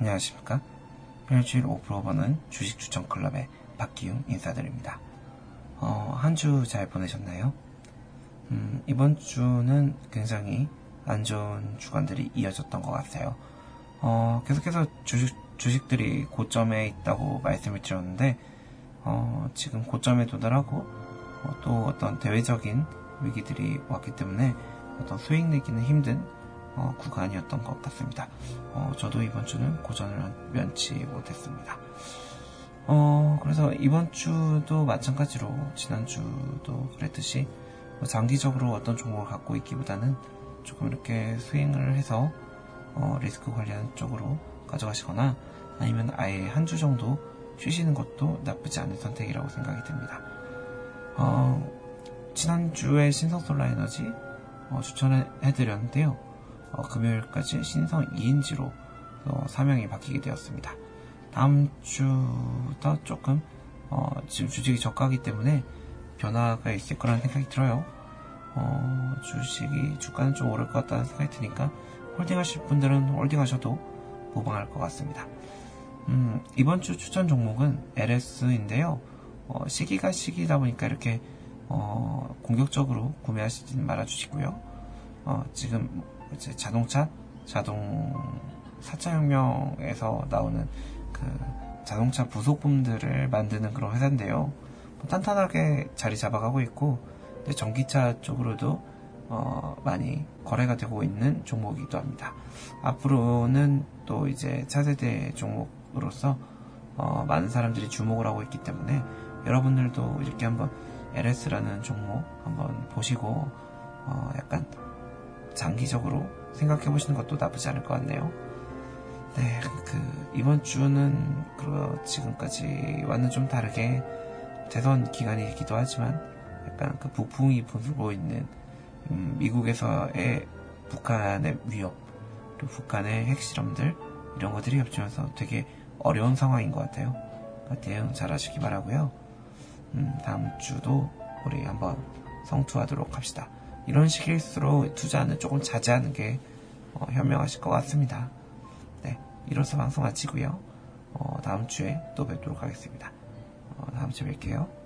안녕하십니까? 일주일 오프로버는 주식 추천 클럽의 박기웅 인사드립니다. 어, 한 주 잘 보내셨나요? 음, 이번 주는 굉장히 안 좋은 주간들이 이어졌던 것 같아요. 어, 계속해서 주식, 주식들이 고점에 있다고 말씀을 드렸는데, 어, 지금 고점에 도달하고, 어, 또 어떤 대외적인 위기들이 왔기 때문에 어떤 수익 내기는 힘든 어, 구간이었던 것 같습니다. 어, 저도 이번 주는 고전을 면치 못했습니다. 어, 그래서 이번 주도 마찬가지로 지난주도 그랬듯이 뭐 장기적으로 어떤 종목을 갖고 있기보다는 조금 이렇게 스윙을 해서 어, 리스크 관리하는 쪽으로 가져가시거나 아니면 아예 한 주 정도 쉬시는 것도 나쁘지 않은 선택이라고 생각이 듭니다. 어, 지난주에 신성솔라 에너지 어, 추천해드렸는데요. 어, 금요일까지 신성이엔지로 어, 사명이 바뀌게 되었습니다. 다음 주부터 조금 어, 지금 주식이 저가기 때문에 변화가 있을 거라는 생각이 들어요. 어, 주식이 주가는 좀 오를 것 같다는 생각이 드니까 holding 하실 분들은 holding 하셔도 무방할 것 같습니다. 음, 이번 주 추천 종목은 LS인데요. 어, 시기가 시기다 보니까 이렇게 어, 공격적으로 구매하시진 말아주시고요. 어, 지금 이제 자동차, 자동 4차 혁명에서 나오는 그 자동차 부속품들을 만드는 그런 회사인데요. 뭐 탄탄하게 자리 잡아가고 있고, 전기차 쪽으로도 어, 많이 거래가 되고 있는 종목이기도 합니다. 앞으로는 또 이제 차세대 종목으로서 어, 많은 사람들이 주목을 하고 있기 때문에 여러분들도 이렇게 한번 LS라는 종목 한번 보시고 어, 약간 장기적으로 생각해 보시는 것도 나쁘지 않을 것 같네요. 네, 그 이번 주는 그 지금까지와는 좀 다르게 대선 기간이기도 하지만 약간 그 부풍이 불고 있는 음, 미국에서의 북한의 위협 그리고 북한의 핵실험들 이런 것들이 겹치면서 되게 어려운 상황인 것 같아요. 그러니까 대응 잘 하시기 바라고요. 음, 다음 주도 우리 한번 성투하도록 합시다. 이런 시기일수록 투자는 조금 자제하는 게 어, 현명하실 것 같습니다. 네, 이로써 방송 마치고요. 어, 다음 주에 또 뵙도록 하겠습니다. 어, 다음 주에 뵐게요.